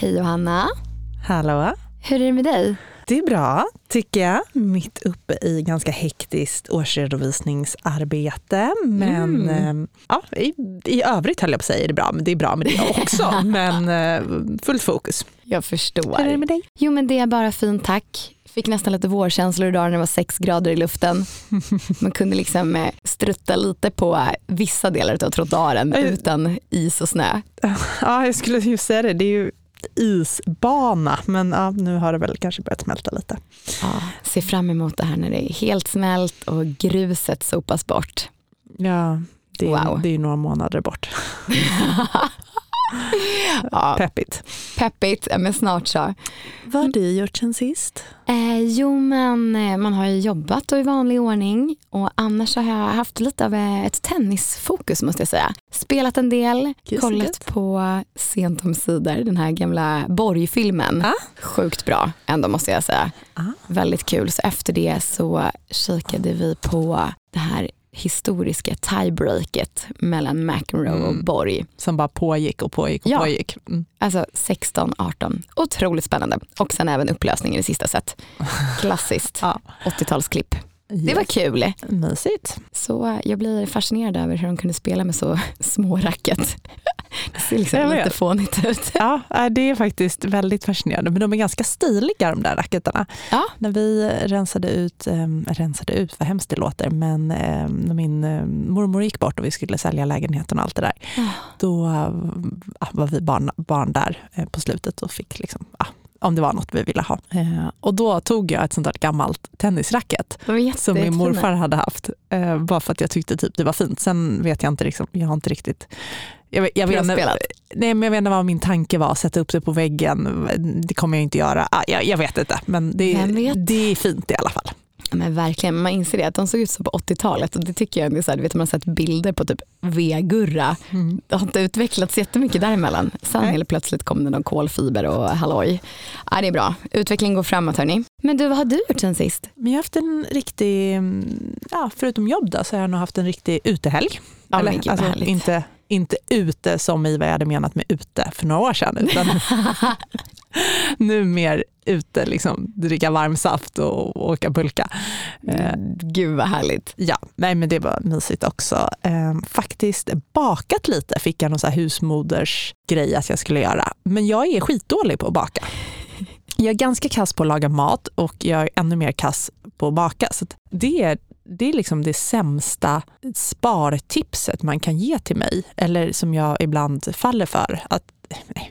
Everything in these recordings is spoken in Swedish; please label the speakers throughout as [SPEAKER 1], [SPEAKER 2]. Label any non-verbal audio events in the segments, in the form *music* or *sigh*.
[SPEAKER 1] Hej Johanna.
[SPEAKER 2] Hallå.
[SPEAKER 1] Hur är det med dig?
[SPEAKER 2] Det är bra, tycker jag. Mitt uppe i ganska hektiskt årsredovisningsarbete. Men
[SPEAKER 1] Mm.
[SPEAKER 2] eh, ja, i, i övrigt höll jag på att säga är det bra, men det är bra med det *laughs* också. men eh, fullt fokus.
[SPEAKER 1] Jag förstår.
[SPEAKER 2] Hur är det med dig?
[SPEAKER 1] Jo men det är bara fint tack. Fick nästan lite vårkänslor idag när det var sex grader i luften. *laughs* Man kunde liksom eh, strutta lite på vissa delar av trottoaren utan is och snö.
[SPEAKER 2] Ja, jag skulle ju säga det. Det är ju isbana, men ja, nu har det väl kanske börjat smälta lite.
[SPEAKER 1] Ja, se fram emot det här när det är helt smält och gruset sopas bort.
[SPEAKER 2] Ja, det är,
[SPEAKER 1] Wow.
[SPEAKER 2] det är ju några månader bort. *laughs* *laughs*
[SPEAKER 1] Ja,
[SPEAKER 2] Peppigt.
[SPEAKER 1] peppigt, men snart så.
[SPEAKER 2] Vad har du gjort sen sist?
[SPEAKER 1] Eh, jo men eh, man har ju jobbat och i vanlig ordning och annars har jag haft lite av eh, ett tennisfokus måste jag säga. Spelat en del,
[SPEAKER 2] så
[SPEAKER 1] kollat
[SPEAKER 2] gött.
[SPEAKER 1] på Sent om sidor, den här gamla Borg-filmen.
[SPEAKER 2] Ah.
[SPEAKER 1] Sjukt bra ändå måste jag säga.
[SPEAKER 2] Ah.
[SPEAKER 1] Väldigt kul. Så efter det så kikade vi på det här historiska tiebreaket mellan McEnroe och
[SPEAKER 2] Mm.
[SPEAKER 1] Borg.
[SPEAKER 2] Som bara pågick och pågick och
[SPEAKER 1] Ja.
[SPEAKER 2] pågick. Mm.
[SPEAKER 1] Alltså 16-18. Otroligt spännande. Och sen även upplösningen i sista set. *laughs* Klassiskt
[SPEAKER 2] Ja.
[SPEAKER 1] 80-talsklipp. Det var
[SPEAKER 2] Yes.
[SPEAKER 1] kul.
[SPEAKER 2] Mysigt.
[SPEAKER 1] Så jag blir fascinerad över hur de kunde spela med så *laughs* små racket. Det ser liksom lite
[SPEAKER 2] vet.
[SPEAKER 1] fånigt ut.
[SPEAKER 2] Ja, äh, det är faktiskt väldigt fascinerande. Men de är ganska stiliga de där racketarna.
[SPEAKER 1] Ja.
[SPEAKER 2] När vi rensade ut, ähm, rensade ut, vad hemskt det låter, men ähm, när min ähm, mormor gick bort och vi skulle sälja lägenheten och allt det där, då äh, var vi barn, barn där äh, på slutet och fick liksom, ja, om det var något vi ville ha. Eh, och då tog jag ett sånt där gammalt tennisracket som min morfar hade haft. Eh, bara för att jag tyckte typ det var fint. Sen vet jag inte, liksom, jag har inte riktigt jag, jag, vet nej, men jag vet inte vad min tanke var, sätta upp det på väggen. Det kommer jag inte göra. Ah, jag, jag vet inte, men det,
[SPEAKER 1] vet?
[SPEAKER 2] det är fint i alla fall.
[SPEAKER 1] Ja, Men verkligen, man inser det att de såg ut så på 80-talet och det tycker jag är så här, vet man har sett bilder på typ V-gurra. Det har inte utvecklats jättemycket däremellan. Sen helt plötsligt kom det någon kolfiber och halloj. Ja, det är bra, utvecklingen går framåt hörni. Men du, vad har du gjort sen sist?
[SPEAKER 2] Men jag har haft en riktig, mm, ja, förutom jobb då, så har jag nog haft en riktig utehelg.
[SPEAKER 1] Ja,
[SPEAKER 2] Eller,
[SPEAKER 1] gud,
[SPEAKER 2] alltså, inte, inte ute som i vad jag hade menat med ute för några år sedan, utan *laughs* *laughs* nu mer ute, liksom, dricka varm saft och, och åka pulka. Eh,
[SPEAKER 1] Gud vad härligt.
[SPEAKER 2] Ja, nej men det var mysigt också. Eh, faktiskt bakat lite fick jag någon så här husmodersgrej att jag skulle göra. Men jag är skitdålig på att baka. *laughs* Jag är ganska kass på att laga mat och jag är ännu mer kass på att baka. Så det är det är liksom det sämsta spartipset man kan ge till mig. Eller som jag ibland faller för. Att,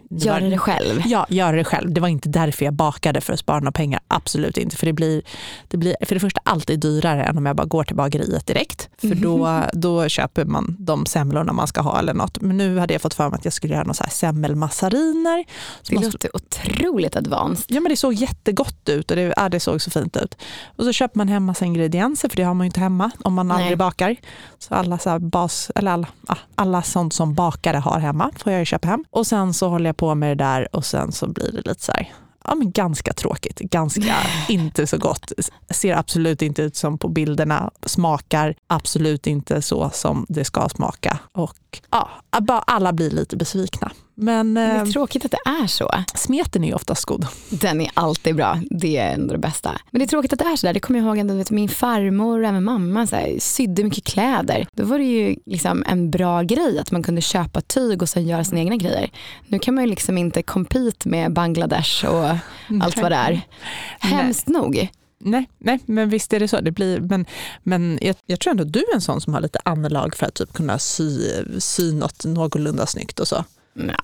[SPEAKER 2] det
[SPEAKER 1] Gör
[SPEAKER 2] var-
[SPEAKER 1] det själv.
[SPEAKER 2] Ja, göra det själv. Det var inte därför jag bakade för att spara några pengar. Absolut inte. För det blir, det blir för det första alltid dyrare än om jag bara går till bageriet direkt. För då, *laughs* då köper man de semlorna man ska ha eller något. Men nu hade jag fått för mig att jag skulle göra här semmelmassariner.
[SPEAKER 1] Det
[SPEAKER 2] man-
[SPEAKER 1] låter otroligt advanced.
[SPEAKER 2] Ja men det såg jättegott ut och det, ja, det såg så fint ut. Och så köper man hem massa ingredienser för det har man ju inte hemma om man
[SPEAKER 1] Nej.
[SPEAKER 2] aldrig bakar. Så alla, så bas, eller alla, alla sånt som bakare har hemma får jag ju köpa hem. Och sen så håller jag på med det där och sen så blir det lite så här, ja men ganska tråkigt, ganska inte så gott. Ser absolut inte ut som på bilderna, smakar absolut inte så som det ska smaka. Och ja, bara alla blir lite besvikna. Men
[SPEAKER 1] Det
[SPEAKER 2] eh,
[SPEAKER 1] är tråkigt att det är så.
[SPEAKER 2] smeten är ju oftast god.
[SPEAKER 1] Den är alltid bra. Det är ändå det bästa. Men det är tråkigt att det är så där. Det kommer jag ihåg vet, min farmor och även mamma så här, sydde mycket kläder. Då var det ju liksom en bra grej att man kunde köpa tyg och sen göra sina egna grejer. Nu kan man ju liksom inte compete med Bangladesh och *laughs* allt vad det är. Hemskt nog.
[SPEAKER 2] Nej, nej, men visst är det så. Det blir, men men jag, jag tror ändå du är en sån som har lite anlag för att typ kunna sy, sy något någorlunda snyggt och så.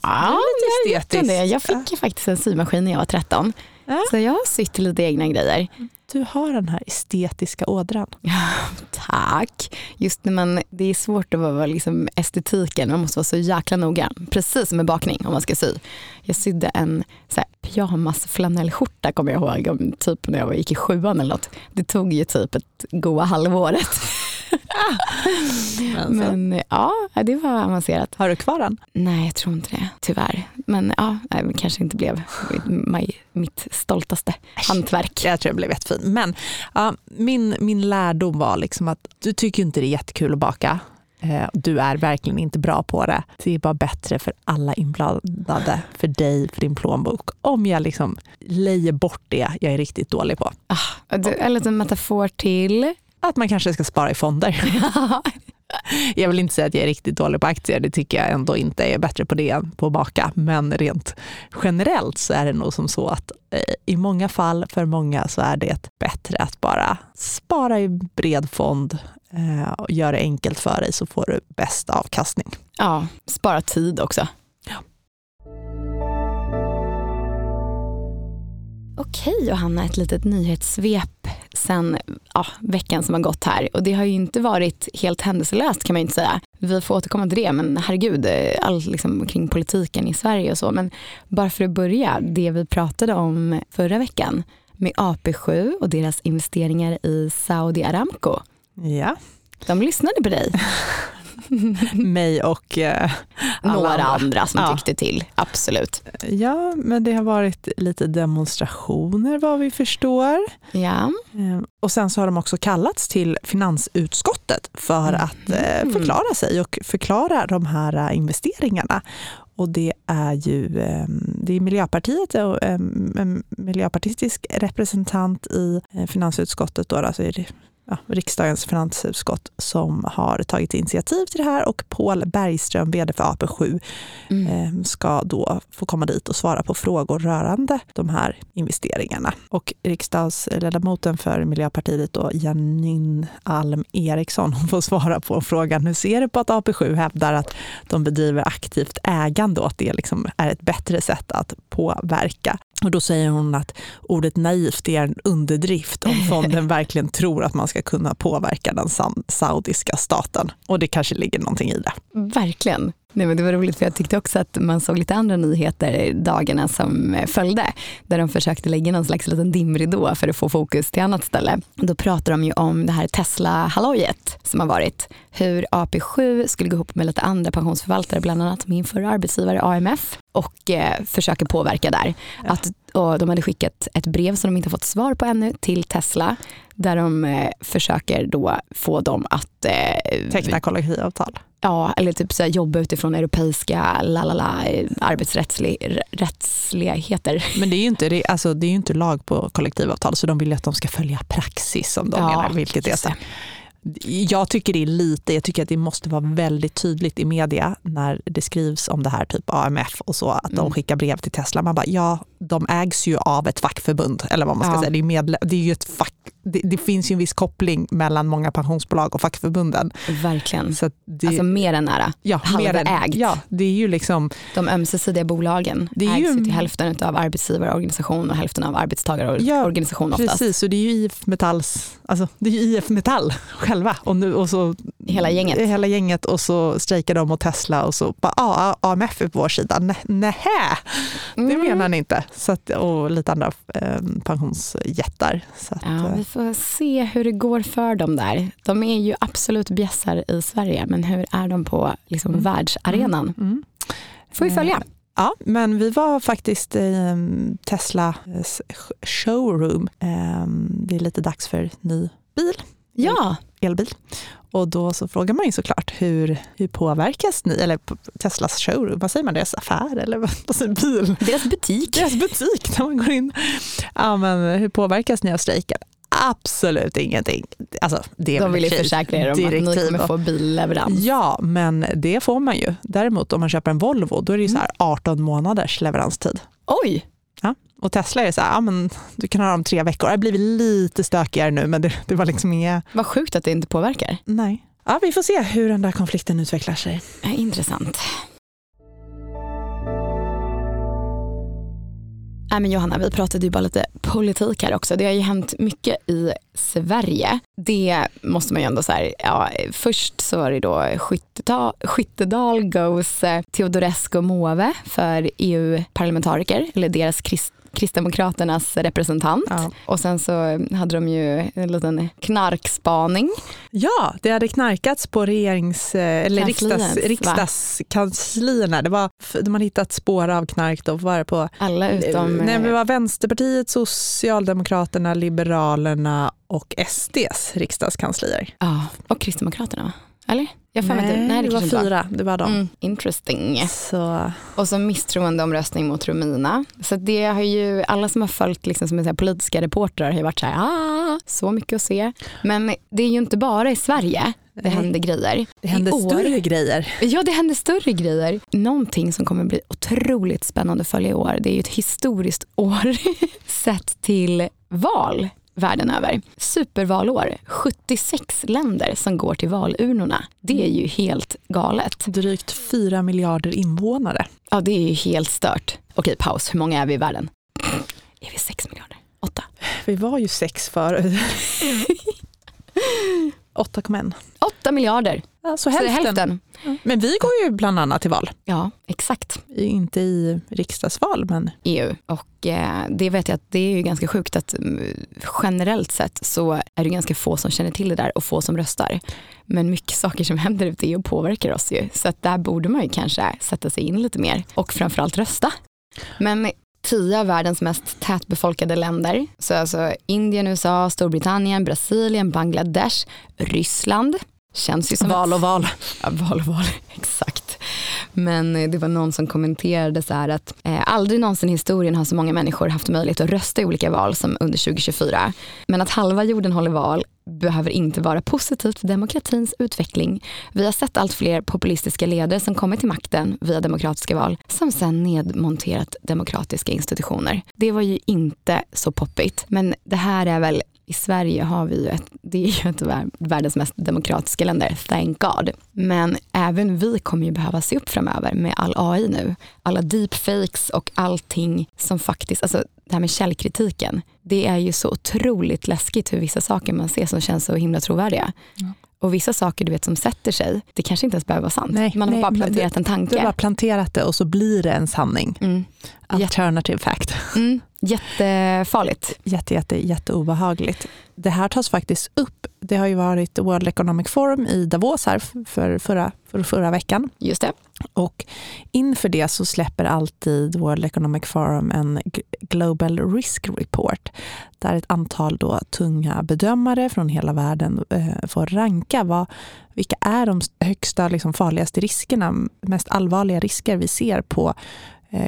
[SPEAKER 1] Ja,
[SPEAKER 2] lite
[SPEAKER 1] jag,
[SPEAKER 2] estetiskt.
[SPEAKER 1] det. jag fick ju faktiskt en symaskin när jag var 13.
[SPEAKER 2] Ja.
[SPEAKER 1] Så jag har sytt lite egna grejer.
[SPEAKER 2] Du har den här estetiska ådran. *laughs*
[SPEAKER 1] Tack. Just när man, det är svårt att vara liksom estetiken, man måste vara så jäkla noga. Precis som med bakning om man ska sy. Jag sydde en så här, pyjamasflanellskjorta kommer jag ihåg, typ när jag gick i sjuan eller något. Det tog ju typ ett goa halvåret. *laughs* *laughs*
[SPEAKER 2] Men,
[SPEAKER 1] Men ja, det var avancerat.
[SPEAKER 2] har du kvar den?
[SPEAKER 1] Nej, jag tror inte det, tyvärr. Men ja, det kanske inte blev mitt, stoltaste hantverk.
[SPEAKER 2] Jag tror det blev jättefin. Men ja, min, min lärdom var liksom att du tycker inte det är jättekul att baka. Eh, du är verkligen inte bra på det. Det är bara bättre för alla inblandade, för dig, för din plånbok, om jag liksom lejer bort det jag är riktigt dålig på.
[SPEAKER 1] Ah, en liten metafor till?
[SPEAKER 2] Att man kanske ska spara i fonder. *laughs* Jag vill inte säga att jag är riktigt dålig på aktier, det tycker jag ändå inte. Jag är bättre på det än på att baka. Men rent generellt så är det nog som så att eh, i många fall, för många, så är det bättre att bara spara i bred fond eh, och göra det enkelt för dig så får du bäst avkastning.
[SPEAKER 1] Ja, spara tid också.
[SPEAKER 2] Ja.
[SPEAKER 1] Okej Johanna, ett litet nyhetssvep sen ja, veckan som har gått här. Och det har ju inte varit helt händelselöst kan man inte säga. Vi får återkomma till det, men herregud, allt liksom kring politiken i Sverige och så. Men bara för att börja, det vi pratade om förra veckan med AP7 och deras investeringar i Saudi Aramco.
[SPEAKER 2] Ja.
[SPEAKER 1] De lyssnade på dig. *laughs* *laughs*
[SPEAKER 2] mig och eh,
[SPEAKER 1] några andra, andra som ja. tyckte till. Absolut.
[SPEAKER 2] Ja, men det har varit lite demonstrationer vad vi förstår.
[SPEAKER 1] Ja.
[SPEAKER 2] Ehm, och sen så har de också kallats till finansutskottet för mm. att eh, förklara sig och förklara de här eh, investeringarna. Och det är ju ehm, det är Miljöpartiet och ehm, en miljöpartistisk representant i eh, finansutskottet. Då, alltså ja, riksdagens finansutskott som har tagit initiativ till det här och Paul Bergström, vd för AP7, mm. eh, ska då få komma dit och svara på frågor rörande de här investeringarna. Och riksdagsledamoten för Miljöpartiet, då, Janine Alm Eriksson, hon får svara på frågan hur ser du på att AP7 hävdar att de bedriver aktivt ägande och att det liksom är ett bättre sätt att påverka och då säger hon att ordet naivt är en underdrift om fonden *laughs* verkligen tror att man ska kunna påverka den saudiska staten. Och det kanske ligger någonting i det.
[SPEAKER 1] Verkligen. Nej, men det var roligt för jag tyckte också att man såg lite andra nyheter dagarna som eh, följde. Där de försökte lägga någon slags liten dimridå för att få fokus till annat ställe. Då pratar de ju om det här Tesla-hallojet som har varit. Hur AP7 skulle gå ihop med lite andra pensionsförvaltare, bland annat min förra arbetsgivare AMF och eh, försöker påverka där. Ja. Att, och de hade skickat ett brev som de inte fått svar på ännu till Tesla där de eh, försöker då få dem att
[SPEAKER 2] eh, teckna kollektivavtal.
[SPEAKER 1] Ja, eller typ så här, jobba utifrån europeiska lalala, arbetsrättsligheter.
[SPEAKER 2] Men det är ju inte, alltså, det är inte lag på kollektivavtal så de vill ju att de ska följa praxis som de ja, menar, vilket är så. Jag tycker det är lite, jag tycker att det måste vara väldigt tydligt i media när det skrivs om det här, typ AMF och så, att mm. de skickar brev till Tesla. Man bara, ja, de ägs ju av ett fackförbund, eller vad man ska ja. säga. Det är, medle- det är ju ett fack, det, det, finns ju en viss koppling mellan många pensionsbolag och fackförbunden.
[SPEAKER 1] Verkligen. Så det, alltså mer än nära.
[SPEAKER 2] Ja,
[SPEAKER 1] Halvägt.
[SPEAKER 2] Ja, det är ju liksom...
[SPEAKER 1] De ömsesidiga bolagen det är ägs ju till hälften av arbetsgivarorganisation och hälften av arbetstagarorganisation
[SPEAKER 2] ja,
[SPEAKER 1] oftast.
[SPEAKER 2] Precis, och det är ju IF Metalls, alltså det är IF Metall själva. Och nu, och så,
[SPEAKER 1] hela gänget.
[SPEAKER 2] Hela gänget och så strejkar de mot Tesla och så bara, ah, AMF är på vår sida. Nähä, det mm. menar ni inte. Så att, och lite andra eh, pensionsjättar. Att,
[SPEAKER 1] ja, vi får se hur det går för dem där. De är ju absolut bjässar i Sverige, men hur är de på liksom, mm. världsarenan? Mm. Mm. får vi följa. Eh,
[SPEAKER 2] ja, men vi var faktiskt i ehm, Teslas showroom. Ehm, det är lite dags för ny bil.
[SPEAKER 1] Ja.
[SPEAKER 2] Elbil. Och då så frågar man ju såklart hur, hur påverkas ni, eller Teslas showroom, vad säger man, deras affär eller vad säger bil?
[SPEAKER 1] Deras butik.
[SPEAKER 2] Deras butik när man går in. Ja, men hur påverkas ni av strejken? Absolut ingenting. Alltså, det
[SPEAKER 1] De vill ju försäkra er om att ni kommer få billeverans.
[SPEAKER 2] Ja, men det får man ju. Däremot om man köper en Volvo, då är det ju så här 18 mm. månaders leveranstid.
[SPEAKER 1] Oj!
[SPEAKER 2] Ja. Och Tesla är så här, ja, men du kan ha dem tre veckor. Det har blivit lite stökigare nu, men det, det var liksom inga...
[SPEAKER 1] Vad sjukt att det inte påverkar.
[SPEAKER 2] Nej. Ja, vi får se hur den där konflikten utvecklar sig.
[SPEAKER 1] Intressant. Nej, men Johanna, vi pratade ju bara lite politik här också. Det har ju hänt mycket i Sverige. Det måste man ju ändå säga. Ja, först så var det då Skyttedal, Skyttedal goes Teodorescu Måwe för EU-parlamentariker, eller deras krist Kristdemokraternas representant. Ja. Och sen så hade de ju en liten knarkspaning.
[SPEAKER 2] Ja, det hade knarkats på regerings, eh, eller riksdags, riksdagskanslierna. Det var, de hade hittat spår av knark. Då var det på,
[SPEAKER 1] Alla utom...
[SPEAKER 2] Nej, det var Vänsterpartiet, Socialdemokraterna, Liberalerna och SDs riksdagskanslier.
[SPEAKER 1] Ja, och Kristdemokraterna? Eller? Jag får
[SPEAKER 2] nej,
[SPEAKER 1] inte, nej,
[SPEAKER 2] det, var
[SPEAKER 1] kanske inte
[SPEAKER 2] fyra. Det var de.
[SPEAKER 1] Mm, interesting.
[SPEAKER 2] Så,
[SPEAKER 1] Och så misstroendeomröstning mot Romina. Så det har ju, alla som har följt liksom, som är politiska reportrar har ju varit så här, ah, så mycket att se. Men det är ju inte bara i Sverige det händer grejer.
[SPEAKER 2] det hände
[SPEAKER 1] I år-
[SPEAKER 2] större grejer.
[SPEAKER 1] Ja, det händer större grejer. Någonting som kommer bli otroligt spännande att följa i år, det är ju ett historiskt *laughs* år sett till val världen över. Supervalår. 76 länder som går till valurnorna. Det är ju helt galet.
[SPEAKER 2] Drygt fyra miljarder invånare.
[SPEAKER 1] Ja, det är ju helt stört. Okej, paus. Hur många är vi i världen? Är vi 6 miljarder? 8?
[SPEAKER 2] Vi var ju sex förut. *laughs* 8,1.
[SPEAKER 1] 8 miljarder.
[SPEAKER 2] Ja, så
[SPEAKER 1] Så
[SPEAKER 2] hälften.
[SPEAKER 1] hälften.
[SPEAKER 2] Men vi går ju bland annat till val.
[SPEAKER 1] Ja, exakt.
[SPEAKER 2] Inte i riksdagsval, men
[SPEAKER 1] EU. Och eh, det vet jag att det är ju ganska sjukt att mm, generellt sett så är det ganska få som känner till det där och få som röstar. Men mycket saker som händer ute i EU påverkar oss ju. Så att där borde man ju kanske sätta sig in lite mer och framförallt rösta. Men tio av världens mest tätbefolkade länder, så alltså Indien, USA, Storbritannien, Brasilien, Bangladesh, Ryssland, känns ju som
[SPEAKER 2] val och val.
[SPEAKER 1] Ja, val och val, *laughs* exakt. Men eh, det var någon som kommenterade så här att eh, aldrig någonsin i historien har så många människor haft möjlighet att rösta i olika val som under 2024. Men att halva jorden håller val behöver inte vara positivt för demokratins utveckling. Vi har sett allt fler populistiska ledare som kommit till makten via demokratiska val som sen nedmonterat demokratiska institutioner. Det var ju inte så poppigt, men det här är väl i Sverige har vi ju ett, det är ju ett av vär- världens mest demokratiska länder, thank God. Men även vi kommer ju behöva se upp framöver med all AI nu. Alla deepfakes och allting som faktiskt, alltså det här med källkritiken. Det är ju så otroligt läskigt hur vissa saker man ser som känns så himla trovärdiga.
[SPEAKER 2] Ja.
[SPEAKER 1] Och vissa saker du vet som sätter sig, det kanske inte ens behöver vara sant.
[SPEAKER 2] Nej,
[SPEAKER 1] man har
[SPEAKER 2] nej,
[SPEAKER 1] bara planterat en
[SPEAKER 2] Du har
[SPEAKER 1] tanke.
[SPEAKER 2] bara planterat det och så blir det en sanning.
[SPEAKER 1] Mm.
[SPEAKER 2] Alternative fact.
[SPEAKER 1] Mm. Jättefarligt.
[SPEAKER 2] Jätte, jätte, jätteobehagligt. Det här tas faktiskt upp. Det har ju varit World Economic Forum i Davos här för förra, för förra veckan.
[SPEAKER 1] Just det.
[SPEAKER 2] Och inför det så släpper alltid World Economic Forum en Global Risk Report där ett antal då tunga bedömare från hela världen eh, får ranka vad, vilka är de högsta liksom, farligaste riskerna, mest allvarliga risker vi ser på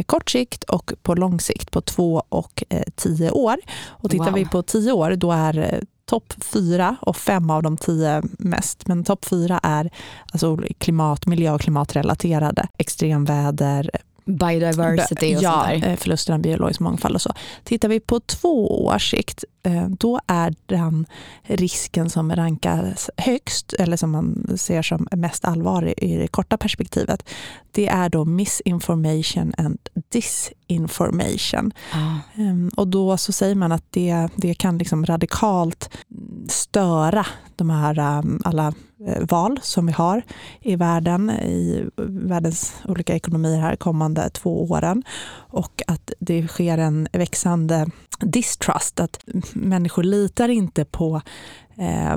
[SPEAKER 2] kort sikt och på lång sikt på två och eh, tio år. Och tittar
[SPEAKER 1] Wow.
[SPEAKER 2] vi på tio år då är eh, topp fyra och fem av de tio mest. Men topp fyra är alltså klimat, miljö och klimatrelaterade. Extremväder,
[SPEAKER 1] Biodiversity och
[SPEAKER 2] ja,
[SPEAKER 1] sånt där.
[SPEAKER 2] eh, förlusten av biologisk mångfald och så. Tittar vi på två års sikt, eh, då är den risken som rankas högst, eller som man ser som mest allvarlig i det korta perspektivet, det är då misinformation and disinformation.
[SPEAKER 1] Ja.
[SPEAKER 2] Ehm, Och då så säger man att det, det kan liksom radikalt störa de här um, alla eh, val som vi har i världen, i världens olika ekonomier här kommande två åren. Och att det sker en växande distrust, att människor litar inte på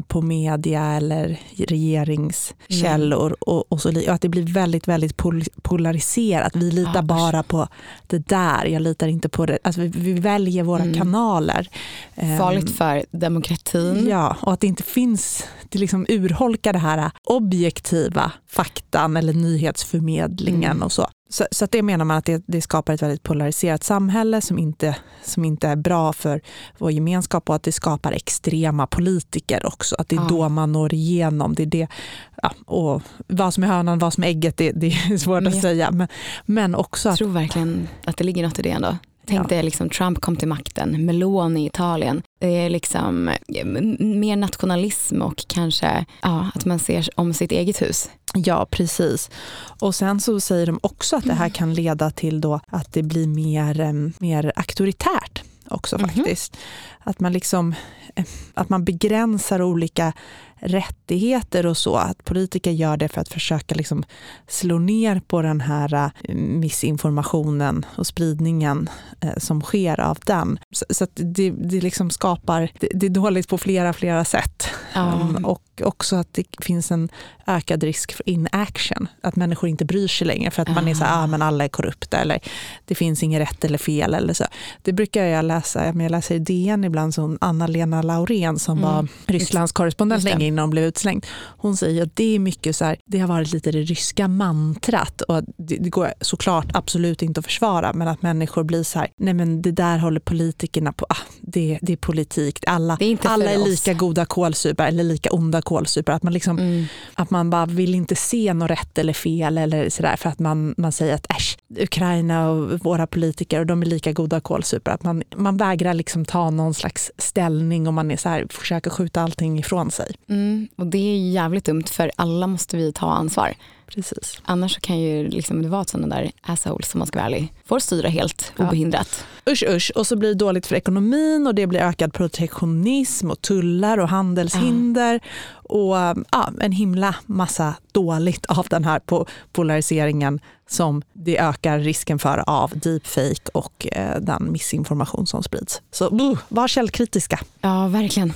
[SPEAKER 2] på media eller regeringskällor och, och, så, och att det blir väldigt, väldigt pol- polariserat. Vi litar
[SPEAKER 1] Ja,
[SPEAKER 2] bara på det där, jag litar inte på det. Alltså vi, vi väljer våra
[SPEAKER 1] Mm.
[SPEAKER 2] kanaler. Ehm,
[SPEAKER 1] Farligt för demokratin.
[SPEAKER 2] Ja, och att det inte finns, det liksom urholkar det här objektiva faktan eller nyhetsförmedlingen
[SPEAKER 1] Mm.
[SPEAKER 2] och så. Så, så att det menar man att det, det skapar ett väldigt polariserat samhälle som inte, som inte är bra för vår gemenskap och att det skapar extrema politiker också. Att det är
[SPEAKER 1] Ja.
[SPEAKER 2] då man når igenom. Det är det, ja, och vad som är hönan, vad som är ägget, det, det är svårt att
[SPEAKER 1] Ja.
[SPEAKER 2] säga. Men, men också
[SPEAKER 1] Jag
[SPEAKER 2] att
[SPEAKER 1] tror verkligen att det ligger något i det ändå. Tänk dig liksom Trump kom till makten, Meloni i Italien. Det är liksom mer nationalism och kanske ja, att man ser om sitt eget hus.
[SPEAKER 2] Ja, precis. Och sen så säger de också att det här kan leda till då att det blir mer, eh, mer auktoritärt också
[SPEAKER 1] Mhm.
[SPEAKER 2] faktiskt. Att man liksom eh, att man begränsar olika rättigheter och så. Att politiker gör det för att försöka liksom slå ner på den här eh, missinformationen och spridningen eh, som sker av den. Så, att det, det liksom skapar, det, är dåligt på flera, flera sätt. Um, och också att det finns en ökad risk för inaction. Att människor inte bryr sig längre för att man är så här, ah, men alla är korrupta eller det finns inget rätt eller fel. Eller så. Det brukar jag läsa, jag läser i DN ibland, Anna-Lena Laurén som mm. var Rysslands korrespondent länge innan hon blev utslängd. Hon säger att det är mycket så här, det har varit lite det ryska mantrat och det, det går såklart absolut inte att försvara men att människor blir så här, nej men det där håller politikerna på, ah, det, det är politik, alla, är, alla är lika goda kålsupare eller lika onda kålsupare. Att man, liksom, mm. att man bara vill inte se något rätt eller fel eller sådär för att man, man säger att äsch, Ukraina och våra politiker och de är lika goda kålsupare. Att man, man vägrar liksom ta någon slags ställning och man är så här, försöker skjuta allting ifrån sig.
[SPEAKER 1] Mm. Och det är jävligt dumt för alla måste vi ta ansvar.
[SPEAKER 2] Precis.
[SPEAKER 1] Annars kan ju liksom det vara sådana där assholes som man ska vara ärlig, får styra helt obehindrat.
[SPEAKER 2] Ja. Usch usch, och så blir det dåligt för ekonomin och det blir ökad protektionism och tullar och handelshinder. Ja. Och ja, en himla massa dåligt av den här polariseringen som det ökar risken för av deepfake och eh, den missinformation som sprids. Så uh, var källkritiska.
[SPEAKER 1] Ja, verkligen.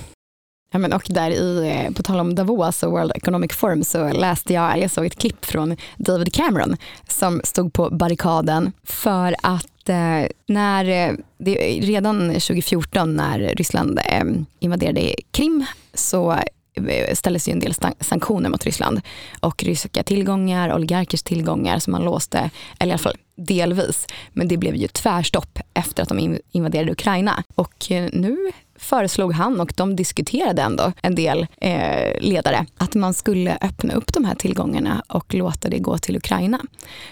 [SPEAKER 1] Ja, men och där i, eh, på tal om Davos och World Economic Forum så läste jag, jag såg ett klipp från David Cameron som stod på barrikaden för att eh, när, eh, det, redan 2014 när Ryssland eh, invaderade Krim så eh, ställdes ju en del sanktioner mot Ryssland och ryska tillgångar, oligarkers tillgångar som man låste, eller i alla fall delvis. Men det blev ju tvärstopp efter att de invaderade Ukraina. Och nu föreslog han och de diskuterade ändå en del eh, ledare att man skulle öppna upp de här tillgångarna och låta det gå till Ukraina.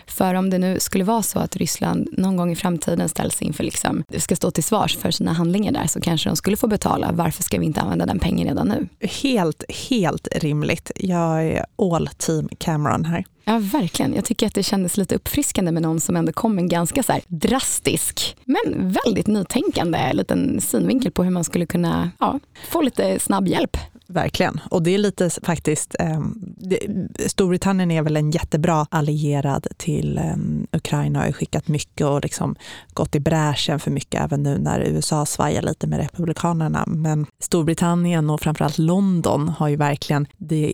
[SPEAKER 1] För om det nu skulle vara så att Ryssland någon gång i framtiden ställs inför, liksom, ska stå till svars för sina handlingar där så kanske de skulle få betala. Varför ska vi inte använda den pengen redan nu?
[SPEAKER 2] Helt, helt rimligt. Jag är all team Cameron här.
[SPEAKER 1] Ja, verkligen. Jag tycker att det kändes lite uppfriskande med någon som ändå kom en ganska så drastisk, men väldigt nytänkande liten synvinkel på hur man skulle kunna ja, få lite snabb hjälp.
[SPEAKER 2] Verkligen. Och det är lite faktiskt, eh, det, Storbritannien är väl en jättebra allierad till eh, Ukraina och har skickat mycket och liksom gått i bräschen för mycket även nu när USA svajar lite med Republikanerna. Men Storbritannien och framförallt London har ju verkligen, det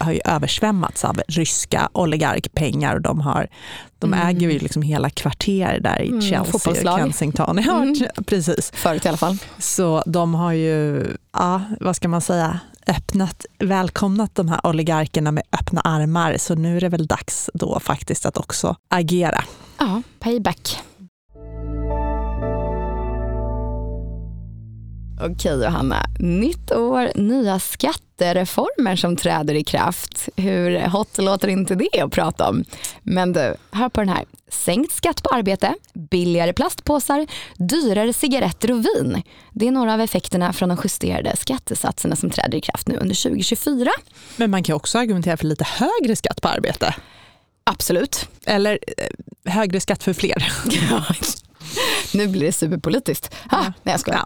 [SPEAKER 2] har ju översvämmats av ryska oligarkpengar och de, har, de mm. äger ju liksom hela kvarter där i mm, Chelsea och Kensington. *laughs* Ja, mm. precis.
[SPEAKER 1] Förut i alla fall.
[SPEAKER 2] Så de har ju, ja, vad ska man säga, öppnat, välkomnat de här oligarkerna med öppna armar. Så nu är det väl dags då faktiskt att också agera.
[SPEAKER 1] Ja, payback. Okej Johanna, nytt år, nya skattereformer som träder i kraft. Hur hot låter inte det att prata om? Men du, hör på den här. Sänkt skatt på arbete, billigare plastpåsar, dyrare cigaretter och vin. Det är några av effekterna från de justerade skattesatserna som träder i kraft nu under 2024.
[SPEAKER 2] Men man kan också argumentera för lite högre skatt på arbete.
[SPEAKER 1] Absolut.
[SPEAKER 2] Eller eh, högre skatt för fler. *laughs* *laughs*
[SPEAKER 1] nu blir det superpolitiskt. Ha, ja. Nej jag skojar.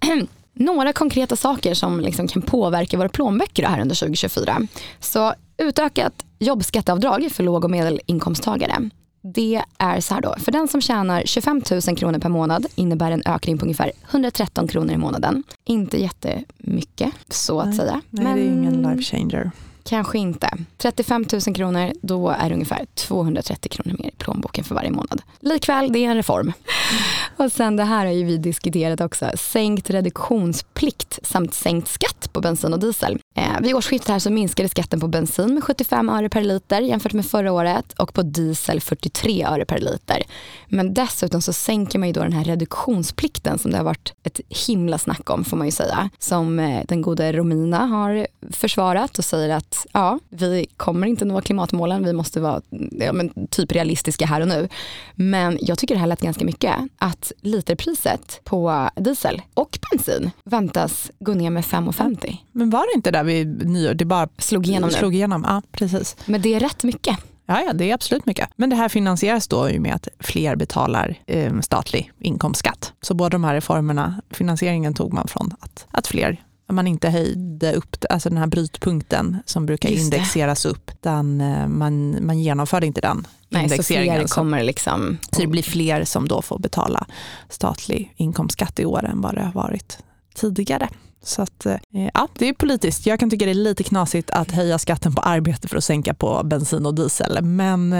[SPEAKER 1] Ja. *clears throat* Några konkreta saker som liksom kan påverka våra plånböcker här under 2024. Så utökat jobbskatteavdrag för låg och medelinkomsttagare. Det är så här då, för den som tjänar 25 000 kronor per månad innebär en ökning på ungefär 113 kronor i månaden. Inte jättemycket så att
[SPEAKER 2] nej,
[SPEAKER 1] säga.
[SPEAKER 2] Nej, men det är ingen life changer.
[SPEAKER 1] Kanske inte. 35 000 kronor, då är det ungefär 230 kronor mer i plånboken för varje månad. Likväl, det är en reform. *laughs* Och sen det här har ju vi diskuterat också, sänkt reduktionsplikt samt sänkt skatt på bensin och diesel. Eh, vid årsskiftet här så minskade skatten på bensin med 75 öre per liter jämfört med förra året och på diesel 43 öre per liter. Men dessutom så sänker man ju då den här reduktionsplikten som det har varit ett himla snack om får man ju säga. Som eh, den gode Romina har försvarat och säger att ja, vi kommer inte nå klimatmålen, vi måste vara ja, men, typ realistiska här och nu. Men jag tycker det här lät ganska mycket. Att literpriset på diesel och bensin väntas gå ner med 5,50.
[SPEAKER 2] Men var det inte där vid nyår det bara
[SPEAKER 1] slog igenom?
[SPEAKER 2] Slog igenom. Ja, precis.
[SPEAKER 1] Men det är rätt mycket.
[SPEAKER 2] Ja, ja, det är absolut mycket. Men det här finansieras då med att fler betalar eh, statlig inkomstskatt. Så båda de här reformerna, finansieringen tog man från att, att fler man inte höjde upp alltså den här brytpunkten som brukar indexeras upp. Den, eh, man, man genomförde inte den
[SPEAKER 1] Nej, indexeringen. Så, fler kommer liksom...
[SPEAKER 2] så det blir fler som då får betala statlig inkomstskatt i år än vad det har varit tidigare. Så att, eh, ja, det är politiskt. Jag kan tycka det är lite knasigt att höja skatten på arbete för att sänka på bensin och diesel. Men, eh,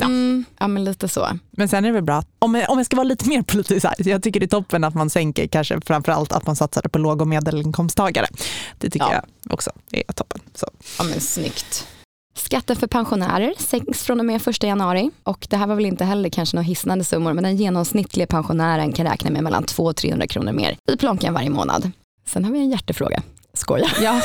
[SPEAKER 2] ja.
[SPEAKER 1] Mm, ja, men lite så.
[SPEAKER 2] men sen är det väl bra, om jag, om jag ska vara lite mer politisk här, jag tycker det är toppen att man sänker kanske framförallt att man satsade på låg och medelinkomsttagare. Det tycker
[SPEAKER 1] Ja.
[SPEAKER 2] jag också är toppen. Så.
[SPEAKER 1] Ja, men snyggt. Skatten för pensionärer sänks från och med 1 januari och det här var väl inte heller kanske några hisnande summor men den genomsnittliga pensionären kan räkna med mellan 200 och 300 kronor mer i plånkan varje månad. Sen har vi en hjärtefråga. Skoja.
[SPEAKER 2] Ja.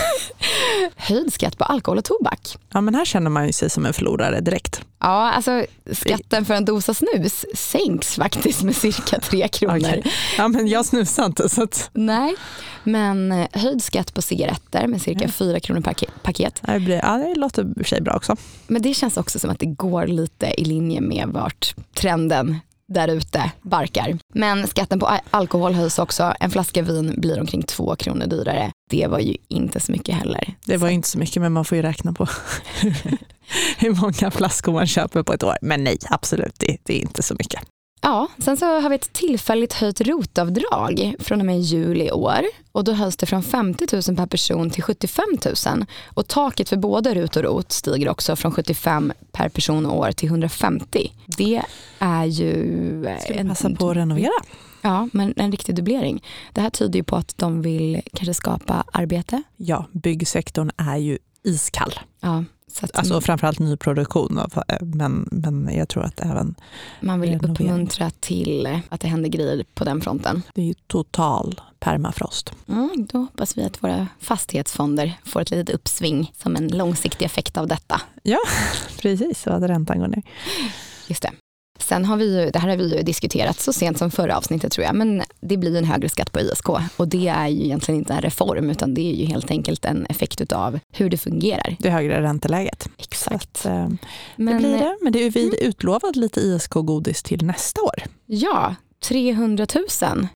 [SPEAKER 2] *laughs*
[SPEAKER 1] Höjd skatt på alkohol och tobak.
[SPEAKER 2] ja, men här känner man ju sig som en förlorare direkt.
[SPEAKER 1] Ja, alltså skatten för en dosa snus sänks faktiskt med cirka 3 *laughs* kronor.
[SPEAKER 2] Okej. Ja, men jag snusar inte så att,
[SPEAKER 1] Nej, men eh, höjd skatt på cigaretter med cirka 4 kronor per ke- paket.
[SPEAKER 2] det, blir, ja, det låter i sig bra också.
[SPEAKER 1] Men det känns också som att det går lite i linje med vart trenden där ute barkar. Men skatten på al- alkohol höjs också. En flaska vin blir omkring 2 kronor dyrare. Det var ju inte så mycket heller.
[SPEAKER 2] Det var inte så mycket men man får ju räkna på *laughs* hur många flaskor man köper på ett år. Men nej, absolut, det, det är inte så mycket.
[SPEAKER 1] Ja, sen så har vi ett tillfälligt höjt rotavdrag från och med juli i år. Och då höjs det från 50 000 per person till 75 000. Och taket för både rut och rot stiger också från 75 per person och år till 150. Det är ju... eh,
[SPEAKER 2] Ska vi passa på att renovera?
[SPEAKER 1] Ja, men en riktig dubblering. Det här tyder ju på att de vill kanske skapa arbete.
[SPEAKER 2] Ja, byggsektorn är ju iskall.
[SPEAKER 1] Ja, så att
[SPEAKER 2] Alltså framförallt nyproduktion, av- men, men jag tror att även
[SPEAKER 1] man vill
[SPEAKER 2] renovering.
[SPEAKER 1] uppmuntra till att det händer grejer på den fronten.
[SPEAKER 2] det är total permafrost.
[SPEAKER 1] Mm, då hoppas vi att våra fastighetsfonder får ett litet uppsving som en långsiktig effekt av detta. *laughs*
[SPEAKER 2] Precis, och att räntan går ner.
[SPEAKER 1] Just det. Sen har vi ju, det här har vi ju diskuterat så sent som förra avsnittet tror jag, men det blir en högre skatt på ISK och det är ju egentligen inte en reform utan det är ju helt enkelt en effekt av hur det fungerar.
[SPEAKER 2] Det högre ränteläget.
[SPEAKER 1] Exakt.
[SPEAKER 2] Att, eh, det
[SPEAKER 1] Men,
[SPEAKER 2] blir det. Men det är vi utlovat lite ISK-godis till nästa år.
[SPEAKER 1] Ja, 300 000.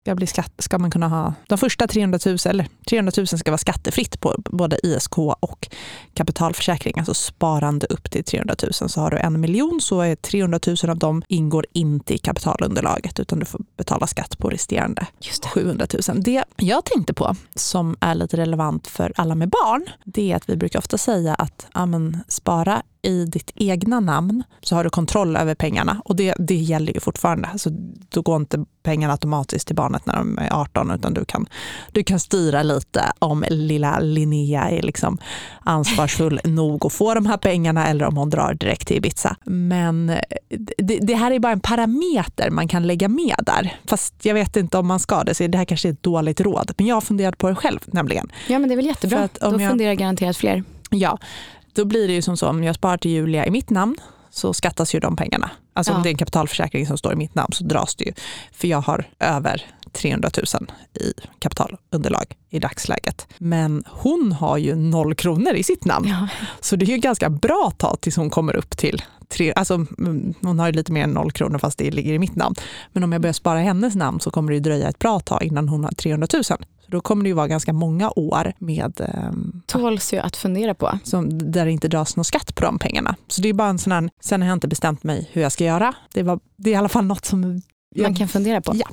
[SPEAKER 2] Ska, bli skatt, ska man kunna ha, de första 300 000, eller 300 000 ska vara skattefritt på både ISK och kapitalförsäkring, alltså sparande upp till 300 000. Så har du en miljon så är 300 000 av dem ingår inte i kapitalunderlaget utan du får betala skatt på resterande
[SPEAKER 1] Just det.
[SPEAKER 2] 700 000. Det jag tänkte på som är lite relevant för alla med barn, det är att vi brukar ofta säga att ja, men, spara i ditt egna namn så har du kontroll över pengarna och det, det gäller ju fortfarande. Alltså, då går inte pengarna automatiskt till barnet när de är 18 utan du kan, du kan styra lite om lilla Linnea är liksom ansvarsfull *laughs* nog att få de här pengarna eller om hon drar direkt till Ibiza. Men det, det här är bara en parameter man kan lägga med där. Fast jag vet inte om man ska det, så det här kanske är ett dåligt råd. Men jag har funderat på det själv nämligen.
[SPEAKER 1] Ja men det är väl jättebra. Då
[SPEAKER 2] jag-
[SPEAKER 1] funderar garanterat fler.
[SPEAKER 2] Ja, då blir det ju som så om jag sparar till Julia i mitt namn så skattas ju de pengarna. Alltså om
[SPEAKER 1] Ja.
[SPEAKER 2] det är en kapitalförsäkring som står i mitt namn så dras det ju. För jag har över 300 000 i kapitalunderlag i dagsläget. Men hon har ju noll kronor i sitt namn.
[SPEAKER 1] Ja.
[SPEAKER 2] Så det är ju ganska bra tag tills hon kommer upp till tre, alltså mm, hon har ju lite mer än noll kronor fast det ligger i mitt namn. Men om jag börjar spara hennes namn så kommer det ju dröja ett bra tag innan hon har 300 000. Då kommer det ju vara ganska många år med ehm,
[SPEAKER 1] Tåls ju att fundera på.
[SPEAKER 2] som, där det inte dras någon skatt på de pengarna. Så det är bara en sån här, sen har jag inte bestämt mig hur jag ska göra. Det, var, det är i alla fall något som
[SPEAKER 1] Man kan fundera på.
[SPEAKER 2] Ja.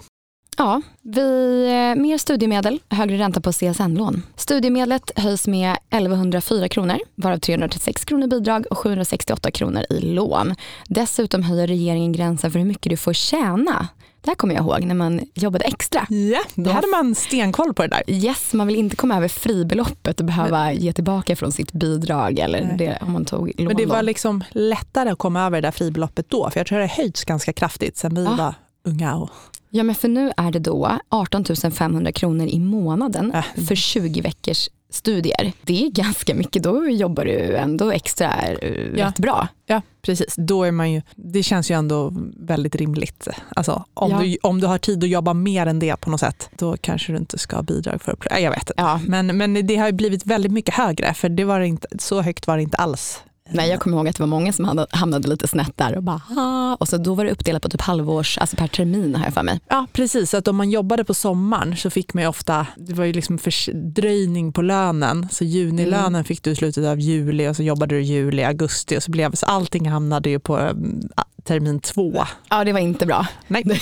[SPEAKER 1] Ja, vi, eh, mer studiemedel, högre ränta på CSN-lån. Studiemedlet höjs med 1104 kronor, varav 336 kronor bidrag och 768 kronor i lån. Dessutom höjer regeringen gränsen för hur mycket du får tjäna. Det här kommer jag ihåg när man jobbade extra.
[SPEAKER 2] Ja, då hade man stenkoll på det där.
[SPEAKER 1] Yes, man vill inte komma över fribeloppet och behöva ge tillbaka från sitt bidrag eller det, om man tog lån.
[SPEAKER 2] Men det var liksom lättare att komma över det där fribeloppet då, för jag tror det har höjts ganska kraftigt sen vi
[SPEAKER 1] Ja.
[SPEAKER 2] var unga. Och,
[SPEAKER 1] Ja men för nu är det då 18 500 kronor i månaden
[SPEAKER 2] Äh.
[SPEAKER 1] för 20 veckors studier. Det är ganska mycket, då jobbar du ändå extra eh,
[SPEAKER 2] Ja.
[SPEAKER 1] rätt bra.
[SPEAKER 2] ja, precis. Då är man ju, det känns ju ändå väldigt rimligt. Alltså, om,
[SPEAKER 1] Ja.
[SPEAKER 2] du, om du har tid att jobba mer än det på något sätt, då kanske du inte ska ha bidrag för att. Jag vet inte.
[SPEAKER 1] Ja.
[SPEAKER 2] Men, men det har ju blivit väldigt mycket högre, för det var inte, så högt var det inte alls.
[SPEAKER 1] Nej, jag kommer ihåg att det var många som hamnade lite snett där och bara ah. och så då var det uppdelat på typ halvårs, alltså per termin har jag för mig.
[SPEAKER 2] Ja, precis. Att om man jobbade på sommaren så fick man ju ofta, det var ju liksom fördröjning på lönen. Så junilönen
[SPEAKER 1] Mm.
[SPEAKER 2] fick du i slutet av juli och så jobbade du juli, augusti och så blev så allting hamnade ju på mm, termin två.
[SPEAKER 1] Ja, det var inte bra.
[SPEAKER 2] Nej. *laughs*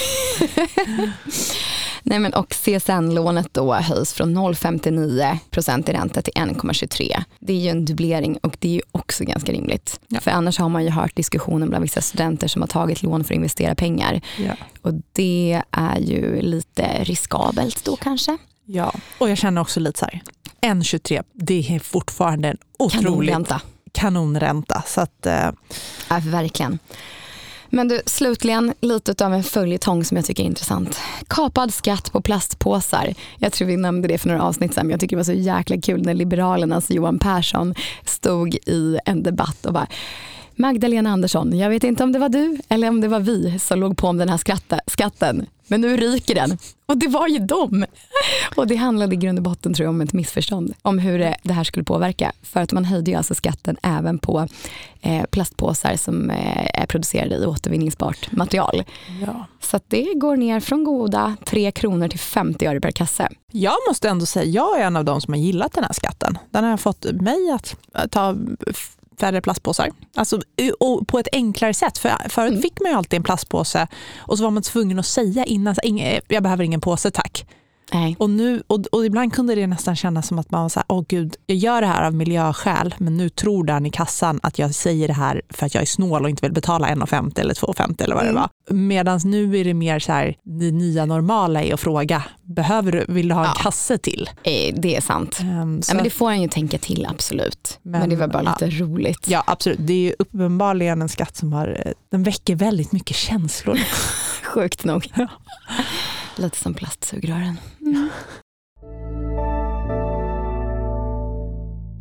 [SPEAKER 2] *laughs*
[SPEAKER 1] Nej, men och CSN-lånet då höjs från 0,59 procent i ränta till 1,23. Det är ju en dubblering och det är ju också ganska rimligt.
[SPEAKER 2] Ja.
[SPEAKER 1] För annars har man ju hört diskussionen bland vissa studenter som har tagit lån för att investera pengar.
[SPEAKER 2] Ja.
[SPEAKER 1] Och det är ju lite riskabelt då kanske.
[SPEAKER 2] ja, och jag känner också lite så här, 1,23 det är fortfarande en otroligt
[SPEAKER 1] Kanonränta.
[SPEAKER 2] kanonränta. Så att, eh,
[SPEAKER 1] Ja, verkligen. Men du, slutligen lite av en följetong som jag tycker är intressant. Kapad skatt på plastpåsar. Jag tror vi nämnde det för några avsnitt sedan, men jag tycker det var så jäkla kul när Liberalernas Johan Persson stod i en debatt och bara Magdalena Andersson, jag vet inte om det var du eller om det var vi som låg på om den här skatten, men nu ryker den. Och det var ju dem. Och det handlade i grund och botten tror jag om ett missförstånd om hur det, det här skulle påverka. För att man höjde ju alltså skatten även på eh, plastpåsar som eh, är producerade i återvinningsbart material.
[SPEAKER 2] ja.
[SPEAKER 1] Så det går ner från goda 3 kronor till 50 öre per kasse.
[SPEAKER 2] Jag måste ändå säga, jag är en av de som har gillat den här skatten. Den har fått mig att ta färre plastpåsar. Alltså, och på ett enklare sätt. För förut
[SPEAKER 1] Mm.
[SPEAKER 2] fick man ju alltid en plastpåse och så var man tvungen att säga innan, "Inge- jag behöver ingen påse tack.
[SPEAKER 1] Nej.
[SPEAKER 2] Och, nu, och, och ibland kunde det nästan kännas som att man var så här, åh gud, jag gör det här av miljöskäl, men nu tror den i kassan att jag säger det här för att jag är snål och inte vill betala 1,50 eller 2,50 eller vad det
[SPEAKER 1] Mm.
[SPEAKER 2] var. Medan nu är det mer så här, det nya normala är att fråga, behöver du, vill du ha en
[SPEAKER 1] Ja.
[SPEAKER 2] kasse till?
[SPEAKER 1] Eh, Det är sant.
[SPEAKER 2] Så
[SPEAKER 1] Ja, men det får en ju tänka till absolut. Men,
[SPEAKER 2] Men,
[SPEAKER 1] det var bara
[SPEAKER 2] ja.
[SPEAKER 1] lite roligt.
[SPEAKER 2] Ja absolut, det är ju uppenbarligen en skatt som har, eh, den väcker väldigt mycket känslor. *laughs*
[SPEAKER 1] Sjukt nog.
[SPEAKER 2] Ja.
[SPEAKER 1] Lite som plastsugrören.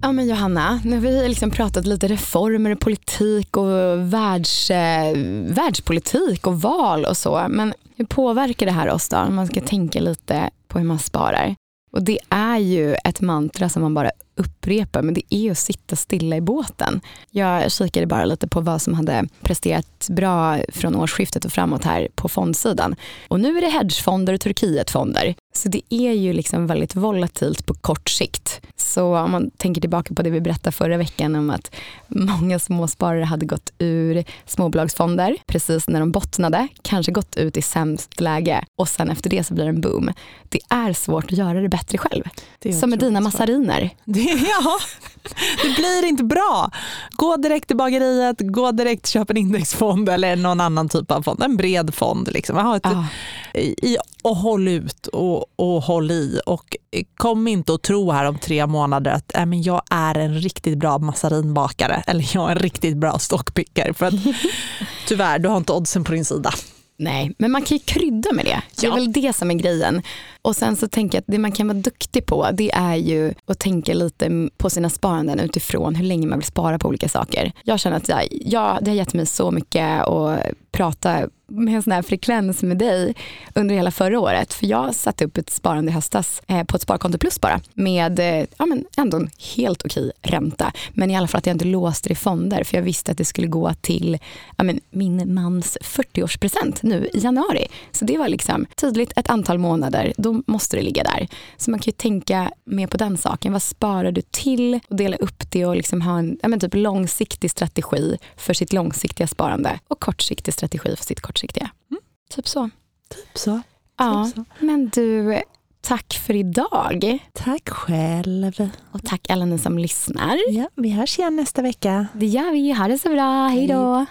[SPEAKER 1] Ja men Johanna, nu har vi liksom pratat lite reformer, och politik och världs, eh, världspolitik och val och så. Men hur påverkar det här oss då? Om man ska tänka lite på hur man sparar. Och det är ju ett mantra som man bara upprepar, men det är att sitta stilla i båten. Jag kikade bara lite på vad som hade presterat bra från årsskiftet och framåt här på fondsidan. Och nu är det hedgefonder och Turkietfonder. Så det är ju liksom väldigt volatilt på kort sikt. Så om man tänker tillbaka på det vi berättade förra veckan om att många småsparare hade gått ur småbolagsfonder precis när de bottnade, kanske gått ut i sämst läge och sen efter det så blir det en boom. Det är svårt att göra det bättre själv.
[SPEAKER 2] Det
[SPEAKER 1] Som med dina massariner.
[SPEAKER 2] Det, *laughs* ja, det blir inte bra. Gå direkt till bageriet, gå direkt köp en indexfond eller någon annan typ av fond. En bred fond. Liksom. Ha ett,
[SPEAKER 1] Ja.
[SPEAKER 2] i, och håll ut och, och håll i. Och kom inte och tro här om tre månader att äh, men jag är en riktigt bra massarinbakare eller jag är en riktigt bra stockpickare. För att, *laughs* tyvärr, du har inte oddsen på din sida.
[SPEAKER 1] Nej, men man kan ju krydda med det. Det är
[SPEAKER 2] Ja.
[SPEAKER 1] väl det som är grejen. Och sen så tänker jag att det man kan vara duktig på det är ju att tänka lite på sina sparanden utifrån hur länge man vill spara på olika saker. Jag känner att jag, ja, det har gett mig så mycket att prata med en sån här frekvens med dig under hela förra året. För jag satte upp ett sparande i höstas eh, på ett sparkonto plus bara med eh, ja, men ändå en helt okej ränta. Men i alla fall att jag inte låste det i fonder för jag visste att det skulle gå till ja, men min mans 40-årspresent nu i januari. Så det var liksom tydligt ett antal månader, då måste det ligga där. Så man kan ju tänka mer på den saken. Vad sparar du till? Och dela upp det och liksom ha en ja, men typ långsiktig strategi för sitt långsiktiga sparande och kortsiktig strategi för sitt kortsiktiga. Typ så.
[SPEAKER 2] Typ så.
[SPEAKER 1] Ja,
[SPEAKER 2] Typ så.
[SPEAKER 1] men du, tack för idag.
[SPEAKER 2] Tack själv.
[SPEAKER 1] Och tack alla ni som lyssnar.
[SPEAKER 2] Ja, vi hörs igen nästa vecka.
[SPEAKER 1] Det gör vi. Ha det så bra. Hej då.